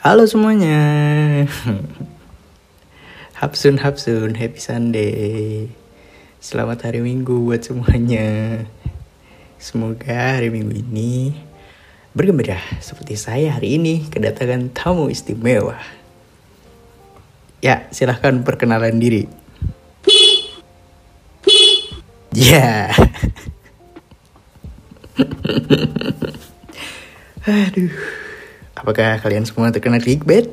Halo semuanya. Hapsun Hapsun, happy Sunday. Selamat hari Minggu buat semuanya. Semoga hari Minggu ini bergembira seperti saya hari ini kedatangan tamu istimewa. Ya, silahkan perkenalan diri. Ya. Aduh. Apakah kalian semua terkena clickbait?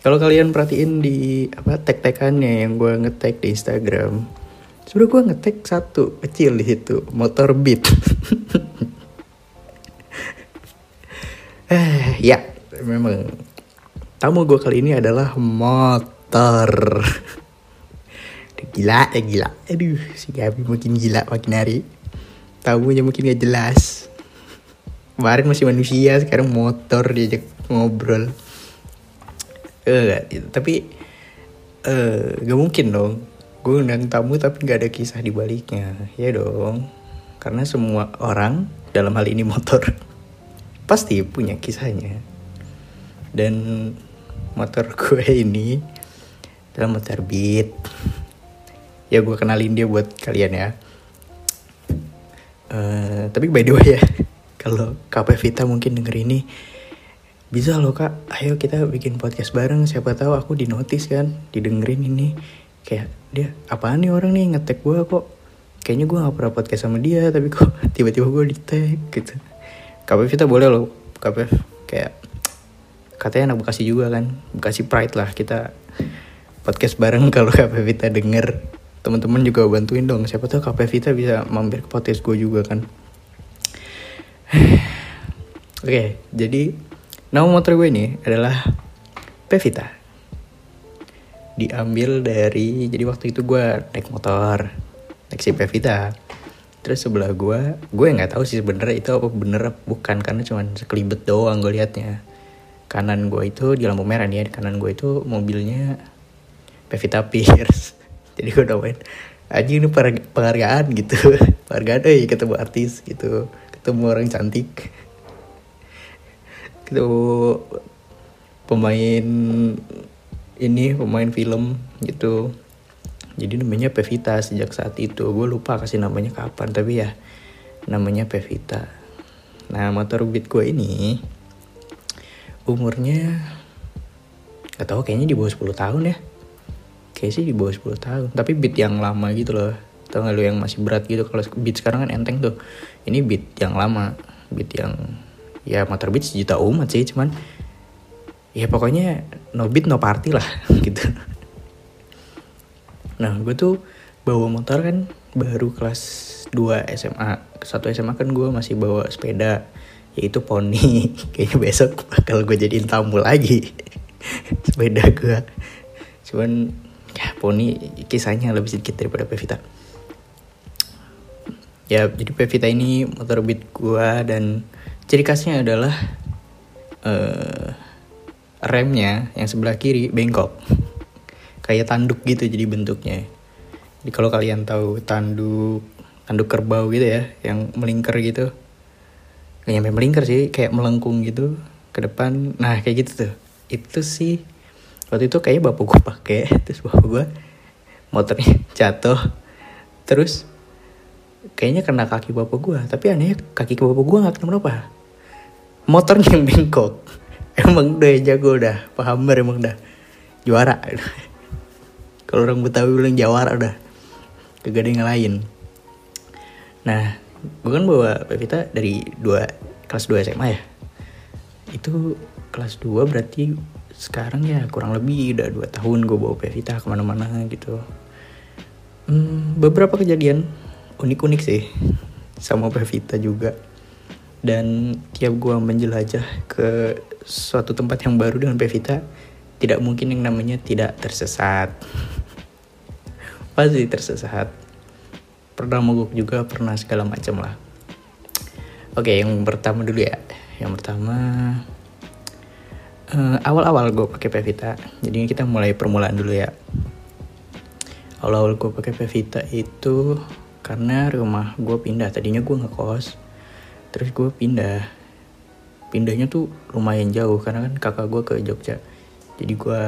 Kalau kalian perhatiin di apa tag-tagannya yang gue ngetag di Instagram, sebenernya gue ngetag satu kecil di situ, motor beat. eh, ya, memang tamu gue kali ini adalah motor. gila ya gila, aduh si Gabi makin gila makin hari. Tamunya mungkin gak jelas kemarin masih manusia sekarang motor diajak ngobrol. Eh tapi eh gak mungkin dong. Gue undang tamu tapi gak ada kisah di baliknya. Ya dong. Karena semua orang dalam hal ini motor. Pasti punya kisahnya. Dan motor gue ini adalah motor beat. Ya gue kenalin dia buat kalian ya. Uh, tapi by the way ya kalau KP Vita mungkin denger ini bisa loh kak. Ayo kita bikin podcast bareng. Siapa tahu aku di notice kan didengerin ini. Kayak dia apaan nih orang nih? Ngetek gue kok. Kayaknya gue gak pernah podcast sama dia tapi kok tiba-tiba gue di tag gitu. KP Vita boleh loh. KP kayak katanya anak Bekasi juga kan. Bekasi Pride lah kita podcast bareng kalau KP Vita denger. Teman-teman juga bantuin dong. Siapa tahu KP Vita bisa mampir ke podcast gue juga kan Oke, okay, jadi nama motor gue ini adalah Pevita. Diambil dari, jadi waktu itu gue naik motor, naik si Pevita. Terus sebelah gue, gue nggak tahu sih sebenarnya itu apa bener bukan karena cuman sekelibet doang gue liatnya. Kanan gue itu di lampu merah nih ya, kanan gue itu mobilnya Pevita Pierce. Jadi gue namain aja ini penghargaan gitu, penghargaan eh ketemu artis gitu ketemu orang cantik. Ketemu pemain ini pemain film gitu. Jadi namanya Pevita sejak saat itu. Gue lupa kasih namanya kapan tapi ya namanya Pevita. Nah motor beat gue ini umurnya gak tau kayaknya di bawah 10 tahun ya. Kayak sih di bawah 10 tahun. Tapi beat yang lama gitu loh tau gak lu yang masih berat gitu? Kalau beat sekarang kan enteng tuh. Ini beat yang lama. Beat yang ya motor beat sejuta umat sih cuman ya pokoknya no beat no party lah gitu. Nah gue tuh bawa motor kan baru kelas 2 SMA satu SMA kan gue masih bawa sepeda yaitu poni kayaknya besok bakal gue jadiin tamu lagi sepeda gue cuman ya poni kisahnya lebih sedikit daripada Pevita ya jadi Pevita ini motor beat gua dan ciri khasnya adalah uh, remnya yang sebelah kiri bengkok. Kayak tanduk gitu jadi bentuknya. Jadi kalau kalian tahu tanduk tanduk kerbau gitu ya yang melingkar gitu. Nggak nyampe melingkar sih kayak melengkung gitu ke depan. Nah kayak gitu tuh. Itu sih waktu itu kayaknya bapak gue pakai. Terus bapak gue motornya jatuh. Terus kayaknya kena kaki bapak gue tapi anehnya kaki bapak gue nggak kenapa-napa motornya bengkok emang udah jago udah. Pahammer emang udah juara. Kalau orang Betawi bilang jawara udah kagak yang lain nah gue kan bawa Pevita dari dua kelas 2 SMA ya. Itu kelas 2 berarti sekarang ya kurang lebih udah dua tahun gue bawa Pevita ke mana-mana gitu. Hmm, beberapa kejadian unik-unik sih. Sama Pevita juga. Dan tiap gue menjelajah ke suatu tempat yang baru dengan Pevita tidak mungkin yang namanya tidak tersesat. Pasti tersesat. Pernah mogok juga pernah segala macam lah. Oke yang pertama dulu ya. Yang pertama uh, awal-awal gue pakai Pevita. Jadi kita mulai permulaan dulu ya. Awal-awal gue pakai Pevita itu karena rumah gue pindah. Tadinya gue ngekos terus gue pindah. Pindahnya tuh lumayan jauh karena kan kakak gue ke Jogja. Jadi gue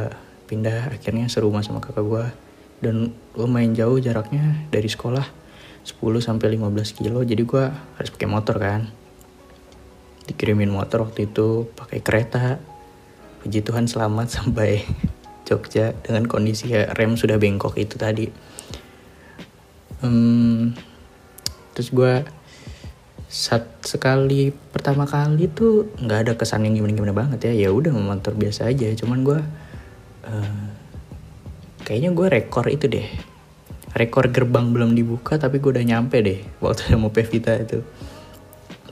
pindah akhirnya serumah sama kakak gue dan lumayan jauh jaraknya dari sekolah 10 sampai 15 kilo. Jadi gue harus pakai motor kan. Dikirimin motor waktu itu pakai kereta. Puji Tuhan selamat sampai Jogja dengan kondisi rem sudah bengkok itu tadi hmm, terus gue saat sekali pertama kali tuh nggak ada kesan yang gimana gimana banget ya. Ya udah motor biasa aja. Cuman gue uh, kayaknya gue rekor itu deh. Rekor gerbang belum dibuka tapi gue udah nyampe deh waktu mau Pevita itu.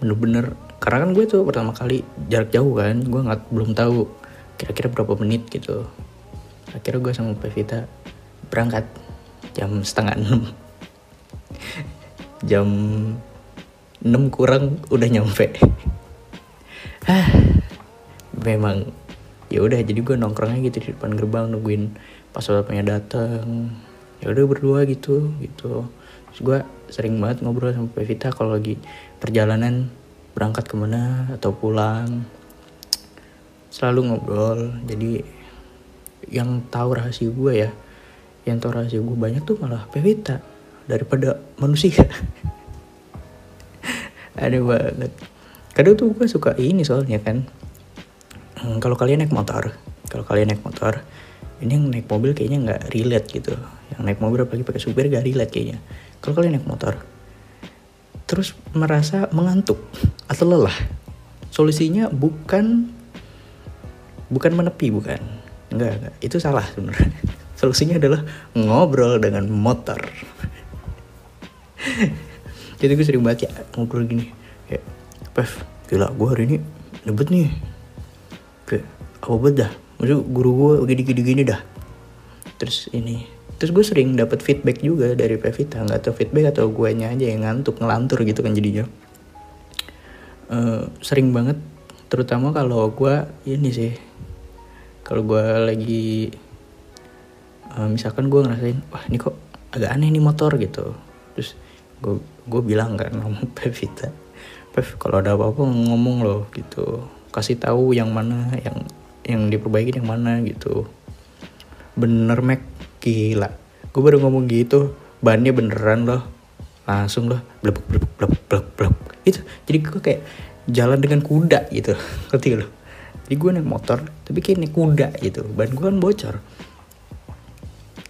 Bener-bener karena kan gue tuh pertama kali jarak jauh kan gue nggak belum tahu kira-kira berapa menit gitu. Akhirnya gue sama Pevita berangkat jam setengah enam jam 6 kurang udah nyampe. Ah memang ya udah jadi gue nongkrongnya gitu di depan gerbang nungguin pas bapaknya datang ya udah berdua gitu gitu. Terus gue sering banget ngobrol sama Pevita kalau lagi perjalanan berangkat ke mana atau pulang. Selalu ngobrol jadi yang tahu rahasia gue ya yang tahu rahasia gue banyak tuh malah Pevita daripada manusia. Ada banget. Kadang tuh gue suka ini soalnya kan. Hmm, kalau kalian naik motor kalau kalian naik motor ini yang naik mobil kayaknya nggak relate gitu. Yang naik mobil apalagi pakai supir gak relate kayaknya. Kalau kalian naik motor terus merasa mengantuk atau lelah solusinya bukan bukan menepi bukan. Enggak enggak itu salah sebenarnya. Solusinya adalah ngobrol dengan motor jadi gue sering banget ya ngobrol gini kayak Pev gila gue hari ini nebet nih. Kayak apa bet dah? Maksud guru gue gini gini gini dah. Terus ini terus gue sering dapat feedback juga dari Pevita. Nggak tahu feedback atau gue aja yang ngantuk ngelantur gitu kan jadinya. Uh, sering banget terutama kalau gue ini sih kalau gue lagi uh, misalkan gue ngerasain wah ini kok agak aneh nih motor gitu. Terus gue gue bilang kan ngomong Pevita Pev kalau ada apa-apa ngomong loh gitu. Kasih tahu yang mana yang yang diperbaiki yang mana gitu. Bener Mac. Gila. Gue baru ngomong gitu bannya beneran loh. Langsung loh blep blep blep blep blep. Itu jadi gue kayak jalan dengan kuda gitu. Ngerti loh jadi gue naik motor tapi kayak naik kuda gitu. Ban gue kan bocor.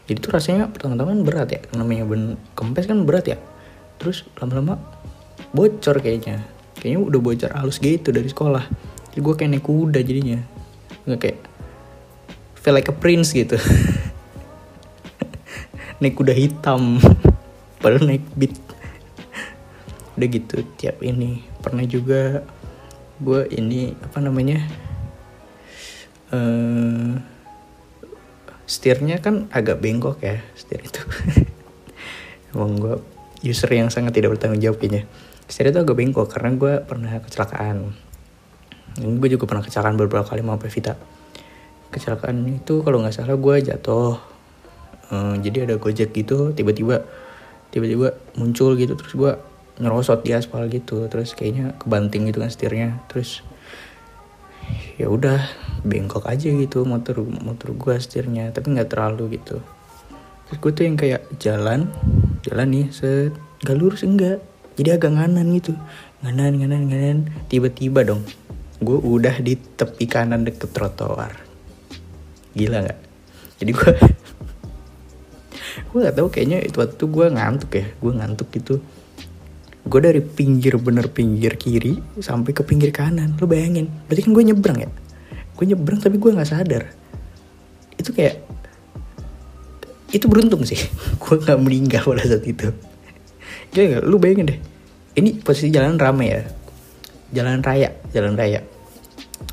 Jadi tuh rasanya pertama-tama kan berat ya namanya ban kempes kan berat ya terus lama-lama bocor kayaknya. Kayaknya udah bocor halus gitu dari sekolah. Jadi gue kayak naik kuda jadinya. Nggak kayak feel like a prince gitu. Naik kuda hitam. Padahal naik beat udah gitu tiap ini. Pernah juga gue ini apa namanya uh, setirnya kan agak bengkok ya setir itu. Emang gue user yang sangat tidak bertanggung jawab kayaknya. Setir itu agak bengkok karena gue pernah kecelakaan. Ini gue juga pernah kecelakaan beberapa kali sama Pevita. Kecelakaan itu kalau nggak salah gue jatuh uh, jadi ada gojek gitu tiba-tiba tiba-tiba muncul gitu terus gue nyerosot di aspal gitu terus kayaknya kebanting gitu kan setirnya terus ya udah bengkok aja gitu motor motor gue setirnya tapi nggak terlalu gitu. Terus gue tuh yang kayak jalan jalan nih set. Gak lurus enggak. Jadi agak nganan gitu. Nganan nganan nganan. Tiba-tiba dong gue udah di tepi kanan deket trotoar. Gila nggak? Jadi gue gue nggak tahu kayaknya itu waktu gue ngantuk ya. Gue ngantuk gitu. Gue dari pinggir bener pinggir kiri sampai ke pinggir kanan. Lo bayangin berarti kan gue nyebrang ya? Gue nyebrang tapi gue nggak sadar. Itu kayak itu beruntung sih. Gue nggak meninggal pada saat itu. Gila gak? Lu bayangin deh. Ini posisi jalan rame ya. Jalan raya Jalan raya.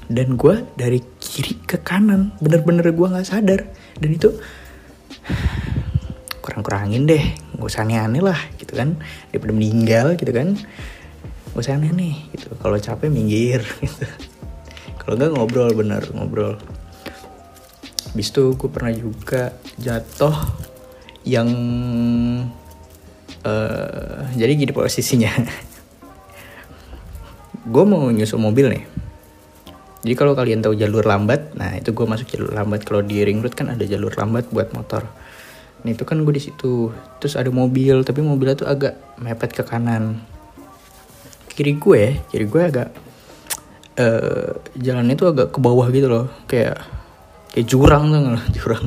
Dan gue dari kiri ke kanan Bener-bener gue gak sadar. Dan itu Kurang-kurangin deh. Gak usah aneh-aneh lah gitu kan. Daripada meninggal gitu kan. Gak usah aneh-aneh gitu. Kalau capek minggir gitu. Kalau gak ngobrol bener ngobrol Habis itu gue pernah juga jatuh yang uh, jadi gini posisinya. Gue mau nyusul mobil nih. Jadi kalau kalian tahu jalur lambat nah itu gue masuk jalur lambat. Kalau di ring road kan ada jalur lambat buat motor. Nah itu kan gue di situ. Terus ada mobil tapi mobilnya tuh agak mepet ke kanan. Kiri gue kiri gue agak uh, jalannya tuh agak ke bawah gitu loh. Kayak kayak jurang tuh nggak? Jurang.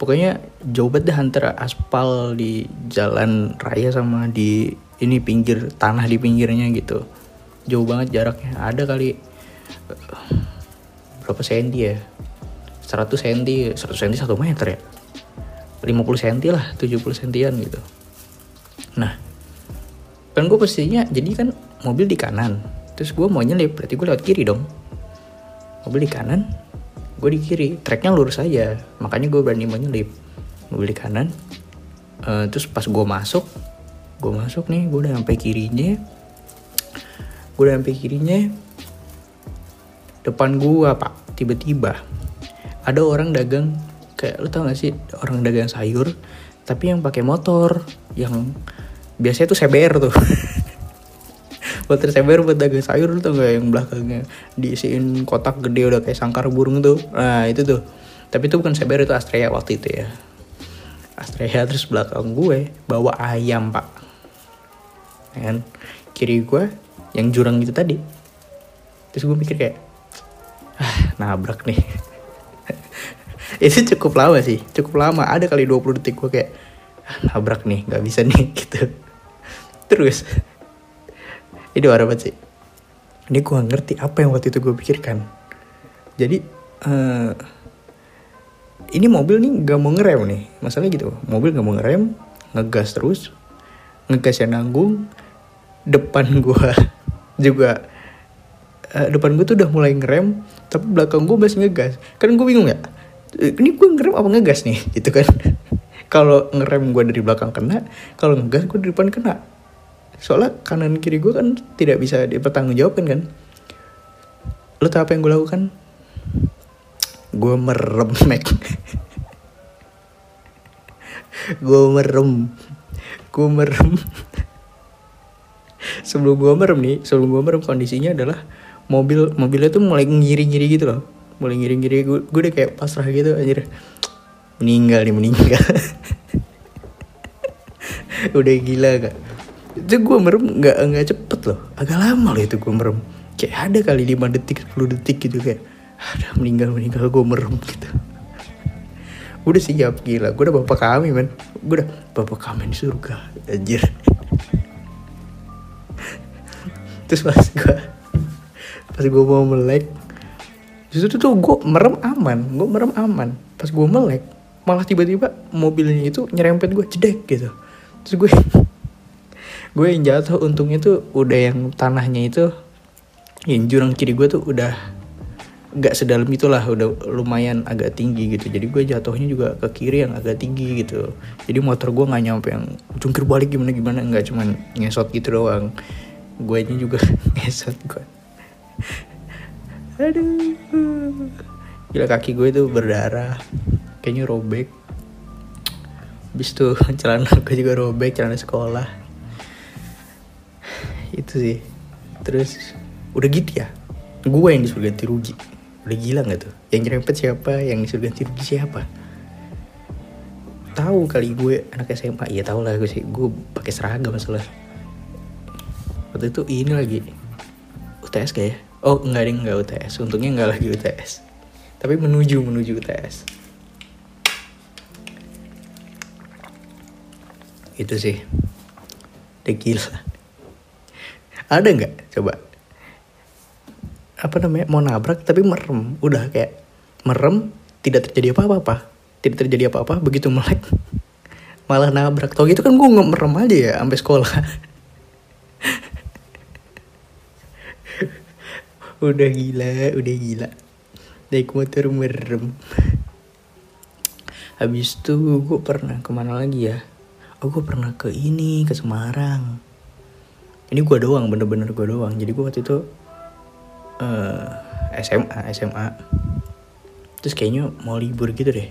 Pokoknya jauh banget dah antara aspal di jalan raya sama di ini pinggir tanah di pinggirnya gitu. Jauh banget jaraknya. Ada kali berapa senti ya? 100 senti 100 senti 1 meter ya? 50 senti lah 70 sentian gitu. Nah kan gue pastinya jadi kan mobil di kanan. Terus gue mau nyelip berarti gue lewat kiri dong. Mobil di kanan gue di kiri treknya lurus aja. Makanya gue berani mau nyelip mobil di kanan. Uh, terus pas gue masuk gue masuk nih gue udah sampai kirinya. Gue udah sampai kirinya. Depan gue pak tiba-tiba ada orang dagang kayak lu tau gak sih orang dagang sayur tapi yang pakai motor yang biasanya tuh CBR tuh motor CBR buat dagang sayur tau gak yang belakangnya diisiin kotak gede udah kayak sangkar burung tuh. Nah itu tuh. Tapi itu bukan CBR itu Astrea waktu itu ya. Astrea terus belakang gue bawa ayam pak. Kan? Kiri gue yang jurang gitu tadi. Terus gue mikir kayak ah nabrak nih. Itu cukup lama sih cukup lama. Ada kali 20 detik gue kayak ah, nabrak nih nggak bisa nih gitu. Terus ini warna banget sih. Ini gue ngerti apa yang waktu itu gue pikirkan. Jadi uh, ini mobil nih gak mau ngerem nih. Masalahnya gitu mobil gak mau ngerem ngegas terus ngegas yang nanggung depan gue juga uh, depan gue tuh udah mulai ngerem tapi belakang gue masih ngegas. Kan gue bingung ya ini gue ngerem apa ngegas nih? Gitu kan. Kalau ngerem gue dari belakang kena kalau ngegas gue dari depan kena soalnya kanan kiri gue kan tidak bisa dipertanggungjawabkan kan? Lo tau apa yang gue lakukan? Gue merem mek gue merem. Gue merem. Sebelum gue merem nih sebelum gue merem kondisinya adalah mobil mobilnya tuh mulai ngiri-ngiri gitu loh. Mulai ngiri-ngiri gue gue udah kayak pasrah gitu aja meninggal nih meninggal. Udah gila gak itu gue merem nggak nggak cepet loh. Agak lama loh itu gue merem. Kayak ada kali 5 detik 10 detik gitu kayak ada meninggal meninggal gue merem gitu. Udah siap gila. Gue udah bapak kami man gue udah bapak kami di surga anjir. Terus pas gue pas gue mau melek justru tuh gue merem aman gue merem aman. Pas gue melek malah tiba-tiba mobilnya itu nyerempet gue jedek gitu. Terus gue gue yang jatuh untungnya tuh udah yang tanahnya itu yang jurang kiri gue tuh udah gak sedalam itulah udah lumayan agak tinggi gitu. Jadi gue jatuhnya juga ke kiri yang agak tinggi gitu. Jadi motor gue nggak nyampe yang jungkir balik gimana gimana. Nggak cuman ngesot gitu doang. Gue ini juga ngesot gue aduh. Gila kaki gue tuh berdarah. Kayaknya robek. Habis tuh celana gue juga robek celana sekolah itu sih. Terus udah gitu ya? Gue yang disuruh ganti rugi. Udah gila nggak tuh? Yang nyerempet siapa? Yang disuruh ganti rugi siapa? Tahu kali gue anak SMA ya tau lah gue sih. Gue pakai seragam masalah. Waktu itu ini lagi. UTS kayak ya? Oh enggak deh enggak UTS untungnya enggak lagi UTS tapi menuju menuju UTS itu sih. Udah gila ada nggak? Coba. Apa namanya? Mau nabrak tapi merem. Udah kayak merem tidak terjadi apa-apa. Tidak terjadi apa-apa begitu melek malah nabrak. Tau gitu kan gue merem aja ya sampai sekolah. Udah gila udah gila. Naik motor merem. Habis itu gue pernah ke mana lagi ya? Oh gue pernah ke ini ke Semarang ini gue doang bener-bener gue doang. Jadi gue waktu itu uh, SMA SMA terus kayaknya mau libur gitu deh.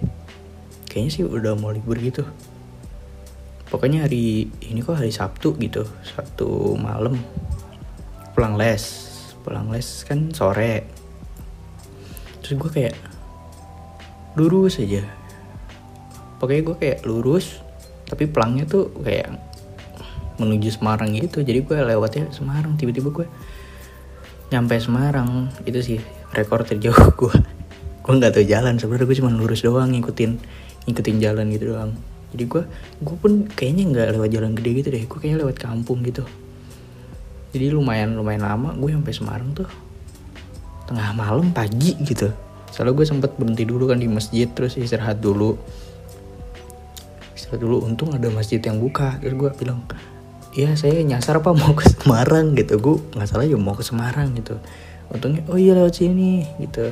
Kayaknya sih udah mau libur gitu. Pokoknya hari ini kok hari Sabtu gitu Sabtu malam. Pulang les pulang les kan sore. Terus gue kayak lurus aja. Pokoknya gue kayak lurus tapi pelangnya tuh kayak menuju Semarang gitu. Jadi gue lewatnya Semarang tiba-tiba gue nyampe Semarang. Itu sih rekor terjauh gue. Gue nggak tahu jalan. Sebenarnya gue cuma lurus doang ngikutin ngikutin jalan gitu doang. Jadi gue gue pun kayaknya nggak lewat jalan gede gitu deh. Gue kayaknya lewat kampung gitu. Jadi lumayan lumayan lama gue sampai Semarang tuh tengah malam pagi gitu. Soalnya gue sempet berhenti dulu kan di masjid terus istirahat dulu. Istirahat dulu. Untung ada masjid yang buka. Terus gue bilang ya saya nyasar apa mau ke Semarang gitu. Gue nggak salah ya mau ke Semarang gitu. Untungnya oh iya lewat sini gitu.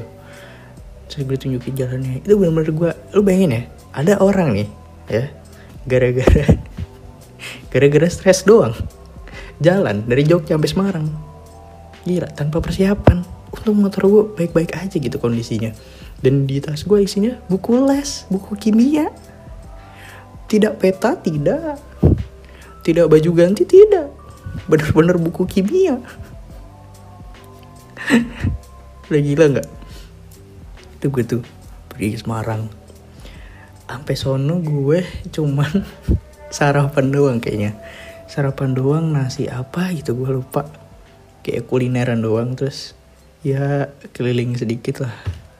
Terus gue tunjukin jalannya. Itu benar-benar gue lu bayangin ya ada orang nih ya gara-gara gara-gara stres doang jalan dari Jogja sampai Semarang. Gila tanpa persiapan. Untung motor gue baik-baik aja gitu kondisinya. Dan di tas gue isinya buku les buku kimia. Tidak peta tidak tidak baju ganti? Tidak. Bener-bener buku kimia. Udah gila nggak? Itu gue tuh pergi ke Semarang. Sampai sono gue cuman sarapan doang kayaknya. Sarapan doang nasi apa gitu gue lupa. Kayak kulineran doang terus ya keliling sedikit lah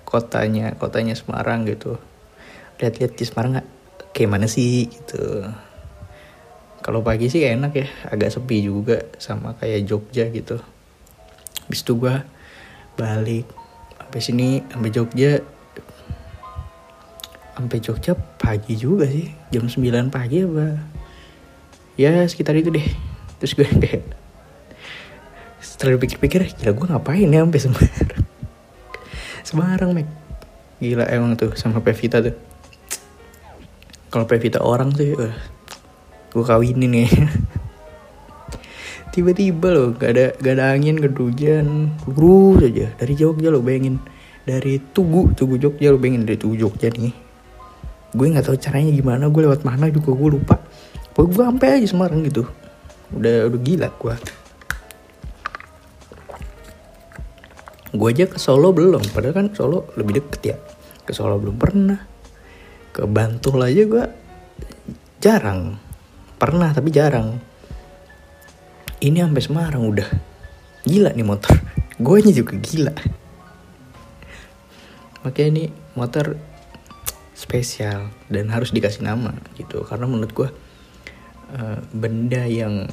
kotanya kotanya Semarang gitu. Lihat-lihat di Semarang gak, kayak mana sih gitu kalau pagi sih enak ya agak sepi juga sama kayak Jogja gitu. Habis itu gue balik sampai sini sampai Jogja sampai Jogja pagi juga sih jam 9 pagi apa? Ya sekitar itu deh. Terus gue kayak setelah pikir-pikir gila gue ngapain ya sampai Semarang? Semarang mek. Gila emang tuh sama Pevita tuh. Kalau Pevita orang sih uh, gue kawinin ya. Tiba-tiba loh gak ada gak ada angin gak ada hujan. Lurus aja dari Jogja lo bayangin. Dari Tugu Tugu Jogja lo bayangin dari Tugu Jogja nih. Gue nggak tahu caranya gimana gue lewat mana juga gue lupa. Pokoknya gue sampai aja Semarang gitu. Udah udah gila gue gue aja ke Solo belum padahal kan Solo lebih deket ya. Ke Solo belum pernah. Ke Bantul aja gue jarang pernah tapi jarang. Ini sampai Semarang udah. Gila nih motor. Gue aja juga gila. Makanya ini motor spesial dan harus dikasih nama gitu. Karena menurut gue uh, benda yang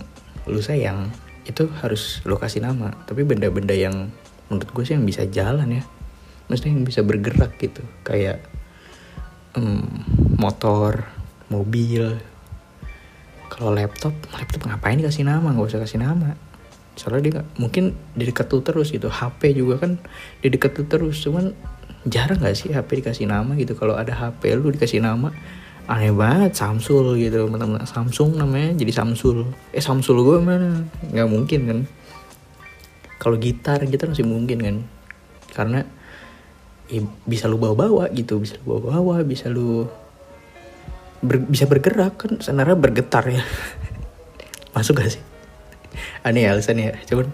lu sayang itu harus lo kasih nama. Tapi benda-benda yang menurut gue sih yang bisa jalan ya. Maksudnya yang bisa bergerak gitu. Kayak um, motor mobil kalau laptop laptop ngapain dikasih nama? Nggak usah kasih nama. Soalnya dia gak, mungkin di dekat tuh terus gitu. HP juga kan di dekat tuh terus. Cuman jarang nggak sih HP dikasih nama gitu? Kalau ada HP lu dikasih nama aneh banget. Samsul gitu. Teman-teman Samsung namanya jadi Samsul. Eh Samsul gue mana? Nggak mungkin kan. Kalau gitar gitar masih mungkin kan. Karena ya, bisa lu bawa-bawa gitu. Bisa lu bawa-bawa bisa lu ber, bisa bergerak kan senara bergetar ya. Masuk gak sih? Aneh ya alasannya ya cuman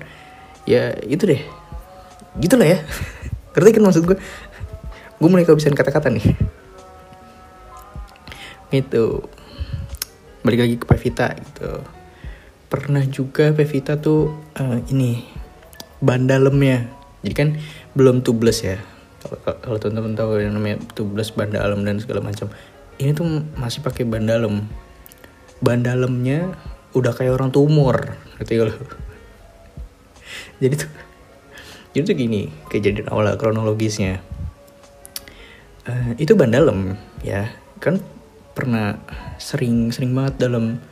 ya itu deh. Gitu lah ya. Ngerti kan maksud gue gue mulai kehabisan kata-kata nih. Itu balik lagi ke Pevita gitu. Pernah juga Pevita tuh uh, ini ban dalamnya. Jadi kan belum tubeless ya. Kalau teman-teman tahu yang namanya tubeless ban dalam dan segala macam ini tuh masih pakai ban dalam. Ban dalamnya udah kayak orang tumor gitu ya jadi tuh jadi tuh gini kejadian awal kronologisnya. Uh, itu ban dalam ya. Kan pernah sering sering banget dalam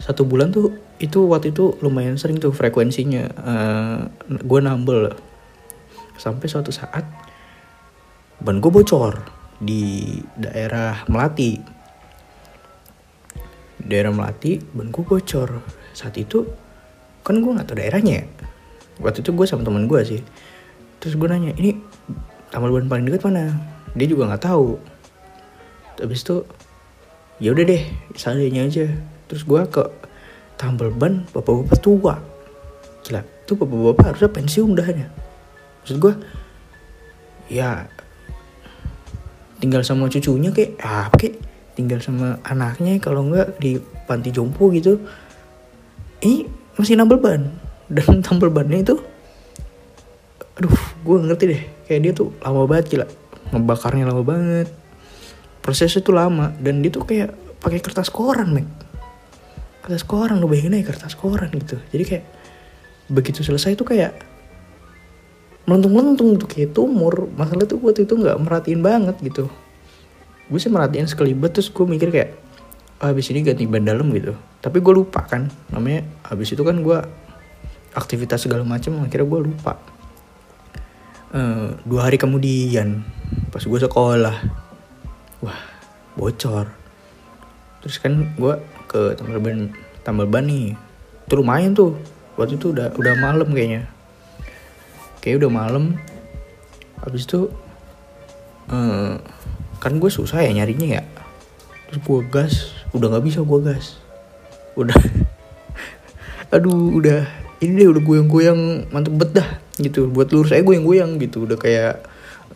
satu bulan tuh itu waktu itu lumayan sering tuh frekuensinya. Uh, eh, gue nambel. Sampai suatu saat ban gue bocor di daerah Melati. Daerah Melati ban gue bocor. Saat itu kan gue nggak tahu daerahnya ya. waktu itu gue sama teman gue sih. Terus gue nanya ini tambal ban paling dekat mana? Dia juga nggak tahu. Habis itu ya udah deh seadanya aja. Terus gue ke tambal ban bapak-bapak tua. Gila tuh bapak-bapak harusnya pensiun dah ya. Maksud gue ya tinggal sama cucunya kayak apa kayak tinggal sama anaknya kalau enggak di panti jompo gitu. Ini masih nambel ban. Dan tambal bannya itu aduh gue ngerti deh. Kayak dia tuh lama banget gila. Ngebakarnya lama banget. Prosesnya tuh lama dan dia tuh kayak pakai kertas koran mek. Kertas koran lo bayangin aja kertas koran gitu. Jadi kayak begitu selesai tuh kayak melentung-melentung kayak tumor masalah tuh waktu itu nggak merhatiin banget gitu. Gue sih merhatiin sekelibat terus gue mikir kayak oh, habis ini ganti ban dalam gitu. Tapi gue lupa kan namanya habis itu kan gue aktivitas segala macam akhirnya gue lupa. Uh, dua hari kemudian pas gue sekolah wah bocor. Terus kan gue ke tambal ban tambal ban nih. Itu lumayan tuh waktu itu udah udah malam kayaknya kayak udah malam. Habis itu uh, kan gue susah ya nyarinya ya. Terus gue gas udah nggak bisa gue gas. Udah. Aduh udah. Ini deh udah goyang-goyang mantep bet dah gitu. Buat lurus saya goyang-goyang gitu. Udah kayak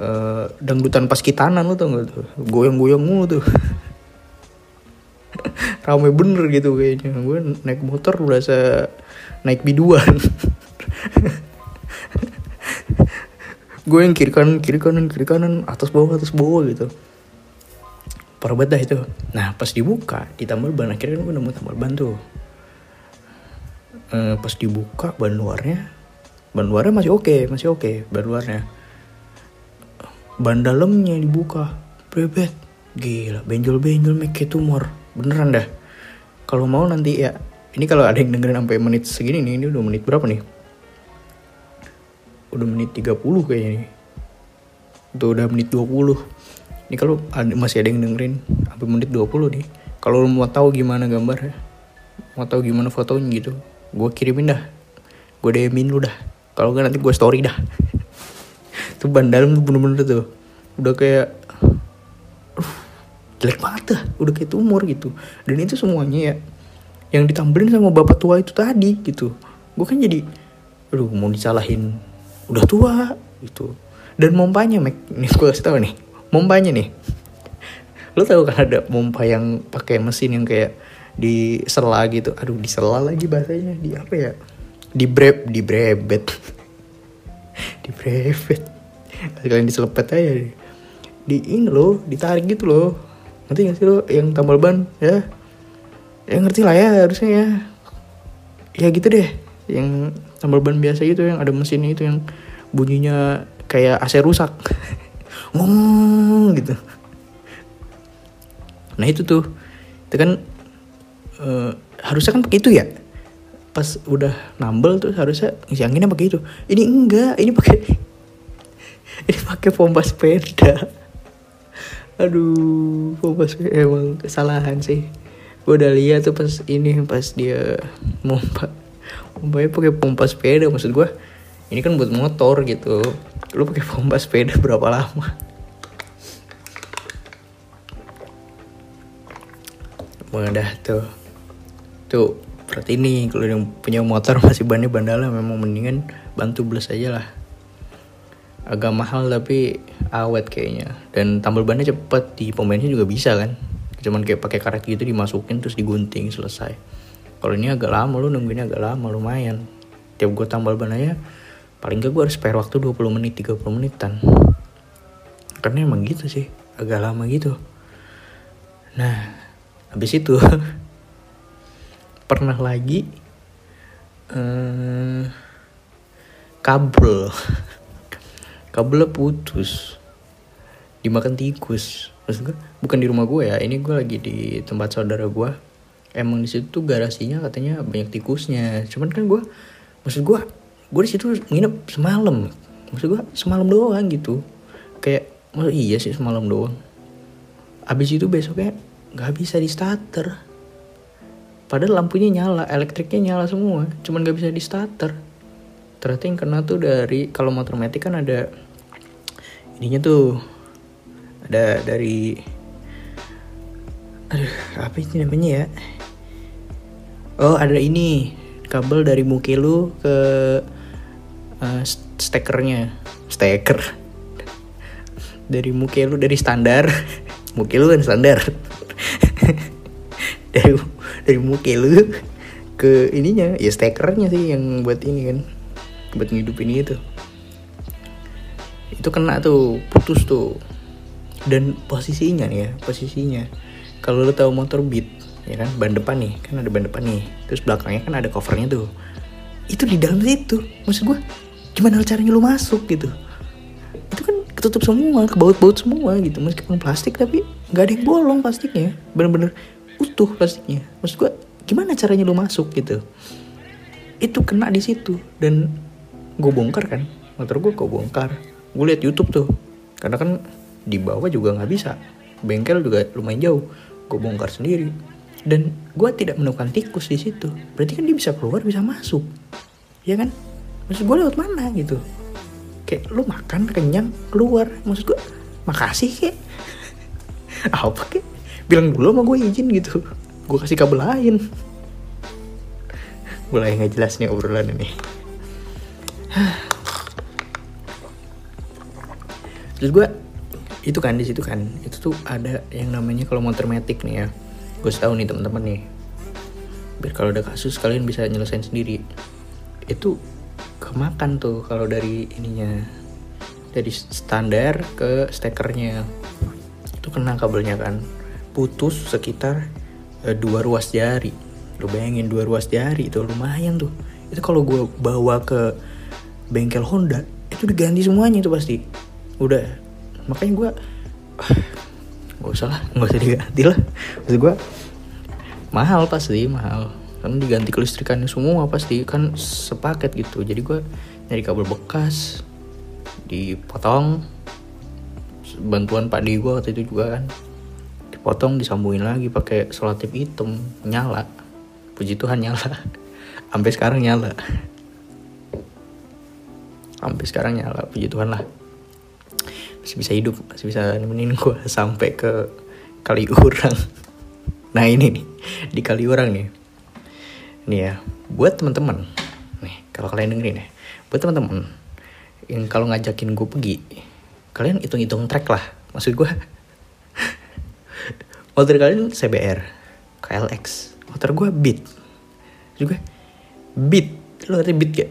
uh, dangdutan pas kitanan lo tau gak tuh? Goyang-goyang mulu tuh. Rame bener gitu kayaknya. Gue naik motor berasa naik biduan gue yang kiri kanan kiri kanan kiri kanan atas bawah atas bawah gitu. Parah banget dah itu. Nah pas dibuka di tambal ban akhirnya kan gue nemu tambal ban tuh. E, pas dibuka ban luarnya ban luarnya masih oke okay, masih oke okay, ban luarnya. Ban dalamnya dibuka. Brebet gila benjol benjol make tumor. Beneran dah. Kalau mau nanti ya ini kalau ada yang dengerin sampai menit segini nih ini udah menit berapa nih udah menit 30 kayaknya nih. Itu udah menit 20 ini kalau ada, masih ada yang dengerin sampai menit 20 nih. Kalau mau tahu gimana gambar mau tahu gimana fotonya gitu gue kirimin dah. Gue DMin lu dah. Kalau nggak nanti gue story dah. Tuh ban dalam tuh bener-bener tuh. Udah kayak uh, jelek banget dah. Udah kayak tumor gitu. Dan itu semuanya ya yang ditampilin sama bapak tua itu tadi gitu. Gue kan jadi aduh mau disalahin udah tua gitu. Dan mompanya Mac ini gue kasih tau nih mompanya nih. Lo tau kan ada mompa yang pakai mesin yang kayak di sela gitu. Aduh di sela lagi bahasanya di apa ya? Di breb di brebet. Di brebet. Kalian diselepet aja di, di ini lo ditarik gitu loh. Nanti gak sih lo? Yang tambal ban ya. Ya ngerti lah ya harusnya ya. Ya gitu deh yang tambal ban biasa gitu yang ada mesinnya itu yang bunyinya kayak AC rusak. Gitu. Nah itu tuh. Itu kan uh, harusnya kan pakai itu ya? Pas udah nambel tuh harusnya ngisi anginnya pakai itu ini enggak ini pakai ini pakai pompa sepeda. Aduh pompa sepeda emang kesalahan sih. Gue udah lihat tuh pas ini pas dia pompa pompanya pakai pompa sepeda maksud gue ini kan buat motor gitu. Lu pakai pompa sepeda berapa lama? Udah tuh. Tuh berarti ini kalau yang punya motor masih bannya bandala memang mendingan bantu bless aja lah. Agak mahal tapi awet kayaknya. Dan tambal bannya cepet di pemainnya juga bisa kan. Cuman kayak pakai karet gitu dimasukin terus digunting selesai kalau ini agak lama lu nungguinnya agak lama lumayan. Tiap gue tambal ban aja paling gak gue harus spare waktu 20 menit 30 menitan. Karena emang gitu sih agak lama gitu. Nah habis itu pernah lagi eh, kabel. Kabelnya putus. Dimakan tikus. Maksud gue bukan di rumah gue ya ini gue lagi di tempat saudara gue emang di situ garasinya katanya banyak tikusnya. Cuman kan gue maksud gue gue di situ nginep semalam. Maksud gue semalam doang gitu. Kayak maksud iya sih semalam doang. Abis itu besoknya nggak bisa di starter padahal lampunya nyala elektriknya nyala semua. Cuman nggak bisa di starter ternyata yang kena tuh dari kalau motor metik kan ada ininya tuh. Ada dari aduh apa itu namanya ya oh ada ini. Kabel dari muki lu ke uh, stekernya. Steker. Dari muka lu dari standar. Muka lu kan standar. Dari dari muka lu ke ininya. Ya stekernya sih yang buat ini kan. Buat ngidupin itu. Itu kena tuh putus tuh. Dan posisinya nih ya posisinya. Kalau lu tahu motor beat ya kan? Ban depan nih kan ada ban depan nih. Terus belakangnya kan ada covernya tuh. Itu di dalam situ maksud gue gimana caranya lu masuk gitu? Itu kan ketutup semua kebaut-baut semua gitu meskipun plastik tapi nggak ada yang bolong plastiknya. Bener-bener utuh plastiknya. Maksud gue gimana caranya lu masuk gitu? Itu kena di situ dan gue bongkar kan. Motor gue gue bongkar. Gue liat YouTube tuh karena kan di bawah juga nggak bisa. Bengkel juga lumayan jauh. Gue bongkar sendiri dan gue tidak menemukan tikus di situ. Berarti kan dia bisa keluar bisa masuk. Ya kan? Maksud gue lewat mana gitu? Kayak lu makan kenyang keluar. Maksud gue makasih kek. Apa kek? Bilang dulu sama gue izin gitu. Gue kasih kabel lain. Mulai nggak jelas nih obrolan ini. Terus gue itu kan di situ kan itu tuh ada yang namanya kalau motor metik nih ya gue tahu nih teman-teman nih. Biar kalau ada kasus kalian bisa nyelesain sendiri. Itu kemakan tuh kalau dari ininya. Dari standar ke stekernya. Itu kena kabelnya kan. Putus sekitar e, dua ruas jari. Lu bayangin dua ruas jari itu lumayan tuh. Itu kalau gue bawa ke bengkel Honda itu diganti semuanya itu pasti. Udah. Makanya gue nggak usah lah nggak usah diganti lah. Maksud gue mahal pasti mahal. Kan diganti kelistrikannya semua pasti kan sepaket gitu. Jadi gue nyari kabel bekas dipotong. Bantuan pak gue waktu itu juga kan. Dipotong disambungin lagi pakai selotip hitam nyala. Puji Tuhan nyala. Sampai sekarang nyala. Sampai sekarang nyala puji Tuhan lah masih bisa hidup masih bisa nemenin gue sampai ke kali urang nah ini nih di kali urang nih. Nih ya buat teman-teman nih kalau kalian dengerin ya buat teman-teman yang kalau ngajakin gue pergi kalian hitung-hitung track lah maksud gue motor kalian CBR KLX motor gue Beat. Juga Beat lo ngerti Beat gak?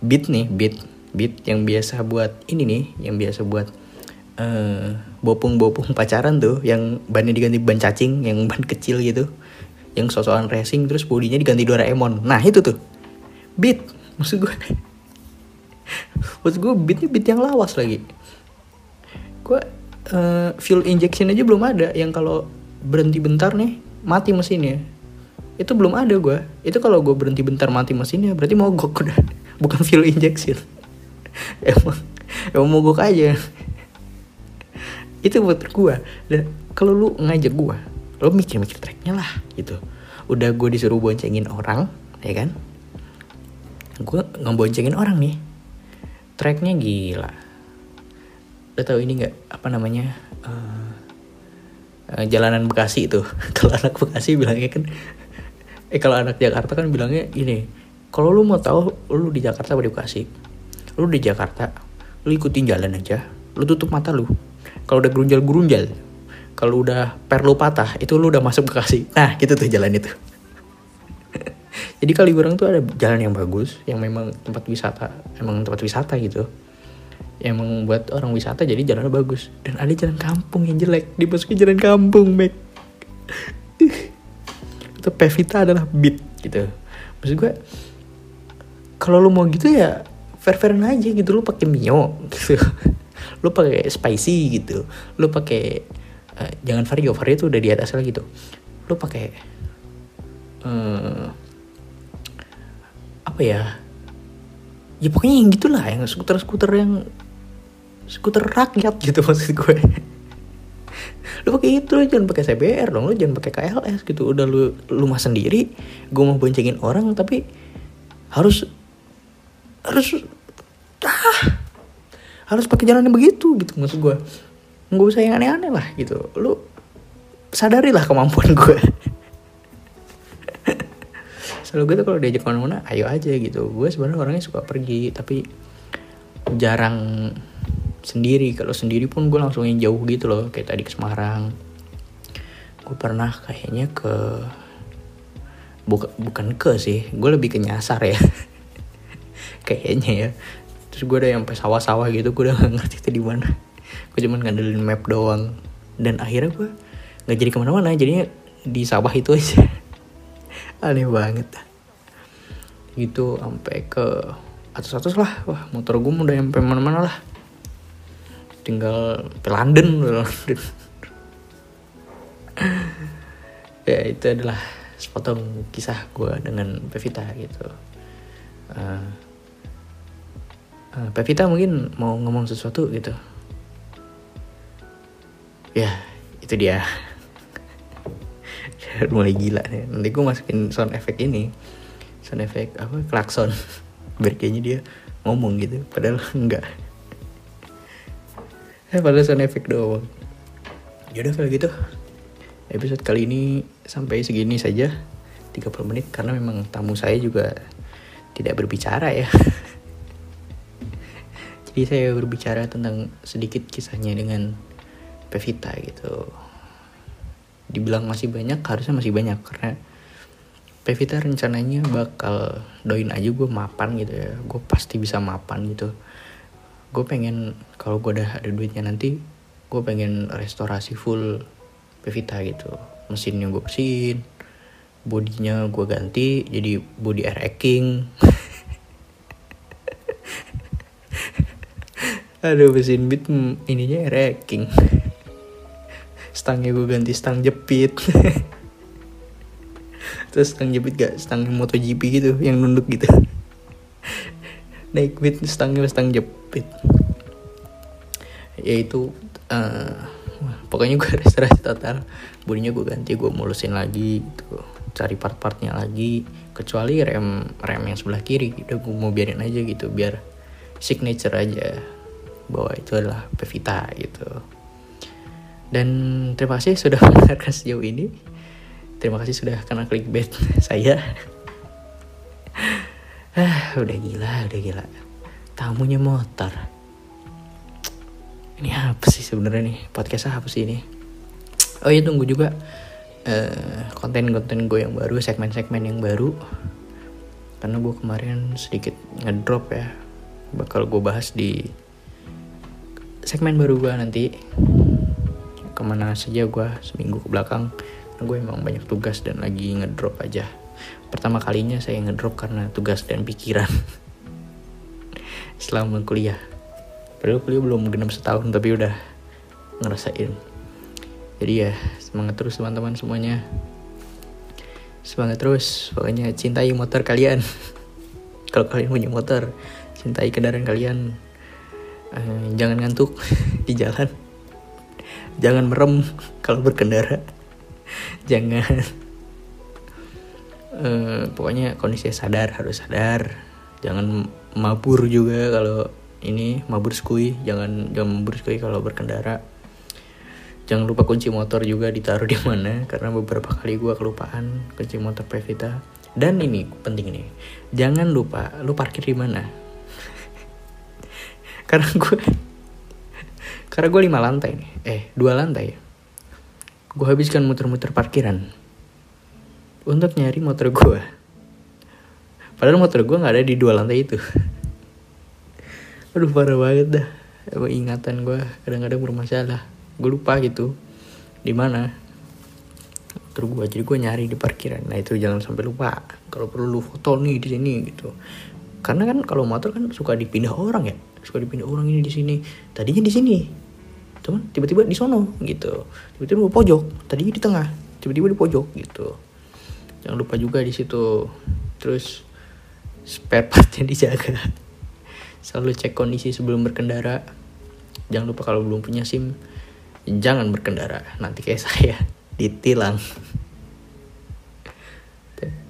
Beat nih Beat beat yang biasa buat ini nih yang biasa buat uh, bopung-bopung pacaran tuh yang bannya diganti ban cacing yang ban kecil gitu yang sosokan racing terus bodinya diganti Doraemon nah itu tuh. Beat maksud gue maksud gue beatnya beat yang lawas lagi. Gue uh, fuel injection aja belum ada yang kalau berhenti bentar nih mati mesinnya. Itu belum ada gue itu kalau gue berhenti bentar mati mesinnya berarti mau gue udah. Bukan fuel injection emang emang mogok aja. Itu buat gue dan kalau lu ngajak gue lu mikir-mikir tracknya lah gitu. Udah gue disuruh boncengin orang ya kan? Gue ngeboncengin orang nih. Tracknya gila. Lo tau ini nggak apa namanya uh, jalanan Bekasi itu kalau anak Bekasi bilangnya kan eh kalau anak Jakarta kan bilangnya ini kalau lu mau tahu lu di Jakarta apa di Bekasi lu di Jakarta lu ikutin jalan aja lu tutup mata lu. Kalau udah gerunjal gerunjal. Kalau udah perlu patah itu lu udah masuk Bekasi. Nah gitu tuh jalan itu. Jadi kali orang tuh ada jalan yang bagus yang memang tempat wisata emang tempat wisata gitu. Yang emang buat orang wisata jadi jalannya bagus. Dan ada jalan kampung yang jelek dimasukin jalan kampung mek. Itu Pevita adalah beat gitu. Maksud gue kalau lu mau gitu ya fair aja gitu. Lu pakai mio gitu. Lu pakai spicy gitu. Lu pakai uh, jangan vario. Vario tuh udah di atas lagi tuh. Lu pakai uh, apa ya? Ya pokoknya yang gitulah yang skuter skuter yang skuter rakyat gitu maksud gue. Lu pakai itu jangan pakai CBR dong. Lu jangan pakai KLS gitu. Udah lu lu mah sendiri. Gue mau boncengin orang tapi harus harus harus pakai jalan yang begitu gitu maksud gue nggak usah yang aneh-aneh lah gitu. Lu sadarilah kemampuan gue selalu gitu kalau diajak ke mana-mana ayo aja gitu. Gue sebenarnya orangnya suka pergi tapi jarang sendiri. Kalau sendiri pun gue langsung yang jauh gitu loh kayak tadi ke Semarang. Gue pernah kayaknya ke bukan bukan ke sih gue lebih ke nyasar ya. Kayaknya ya terus gue udah sampai sawah-sawah gitu gue udah gak ngerti itu di mana. Gue cuman ngandelin map doang. Dan akhirnya gue nggak jadi ke mana-mana jadinya di sawah itu aja. Aneh banget. Gitu sampai ke atas-atas lah. Wah motor gue udah sampai mana-mana lah. Tinggal ke London London. Ya itu adalah sepotong kisah gue dengan Pevita gitu. Uh, uh, Pevita mungkin mau ngomong sesuatu gitu. Ya itu dia. Mulai gila nih. Nanti gue masukin sound effect ini. Sound effect apa? Klakson. Biar kayaknya dia ngomong gitu. Padahal enggak. Eh padahal sound effect doang. Yaudah kalau gitu episode kali ini sampai segini saja. 30 menit karena memang tamu saya juga tidak berbicara ya jadi saya berbicara tentang sedikit kisahnya dengan Pevita gitu. Dibilang masih banyak harusnya masih banyak. Karena Pevita rencananya bakal doin aja gue mapan gitu ya. Gue pasti bisa mapan gitu. Gue pengen kalau gue udah ada duitnya nanti gue pengen restorasi full Pevita gitu. Mesinnya gue bersihin bodinya gue ganti jadi body air king aduh mesin beat ininya air king stangnya gue ganti stang jepit. Terus stang jepit gak? Stang MotoGP gitu yang nunduk gitu. Naik beat stangnya stang jepit. Yaitu uh, pokoknya gue restorasi total bodinya gue ganti gue mulusin lagi gitu. Cari part-partnya lagi. Kecuali rem rem yang sebelah kiri udah gue mau biarin aja gitu biar signature aja bahwa itu adalah Pevita gitu. Dan terima kasih sudah mendengarkan sejauh ini. Terima kasih sudah kena clickbait saya. Ah udah gila udah gila. Tamunya motor. Ini apa sih sebenarnya nih? Podcast apa sih ini? Oh iya tunggu juga. Konten konten-konten gue yang baru segmen-segmen yang baru. Karena gue kemarin sedikit ngedrop ya. Bakal gue bahas di segmen baru gue nanti. Ke mana saja gue seminggu ke belakang. Gue emang banyak tugas dan lagi ngedrop aja. Pertama kalinya saya ngedrop karena tugas dan pikiran. Selama kuliah. Padahal kuliah belum genap setahun tapi udah ngerasain. Jadi ya semangat terus teman-teman semuanya. Semangat terus. Pokoknya cintai motor kalian. Kalau kalian punya motor cintai kendaraan kalian uh, jangan ngantuk di jalan. Jangan merem kalau berkendara. Jangan. Uh, pokoknya kondisi sadar harus sadar. Jangan mabur juga kalau ini mabur skui jangan jangan mabur skui kalau berkendara. Jangan lupa kunci motor juga ditaruh di mana karena beberapa kali gue kelupaan kunci motor Pevita. Dan ini penting nih jangan lupa lu parkir di mana karena gue karena gue lima lantai nih. Eh dua lantai gue habiskan muter-muter parkiran. Untuk nyari motor gue padahal motor gue nggak ada di dua lantai itu. Aduh parah banget dah. Emang ingatan gue kadang-kadang bermasalah. Gue lupa gitu. Di mana? Terus gue jadi gue nyari di parkiran. Nah itu jangan sampai lupa. Kalau perlu lu foto nih di sini gitu. Karena kan kalau motor kan suka dipindah orang ya suka dipindah orang ini di sini. Tadinya di sini. Cuman tiba-tiba di sono gitu. Tiba-tiba di pojok tadinya di tengah. Tiba-tiba di pojok gitu. Jangan lupa juga di situ. Terus spare partnya dijaga. Selalu cek kondisi sebelum berkendara. Jangan lupa kalau belum punya sim jangan berkendara. Nanti kayak saya ditilang.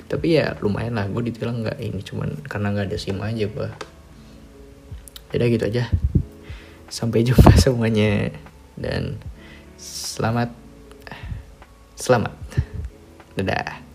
Tapi ya lumayan lah. Gue ditilang nggak. Ini cuman karena nggak ada sim aja gue jadi gitu aja. Sampai jumpa semuanya. Dan selamat selamat. Dadah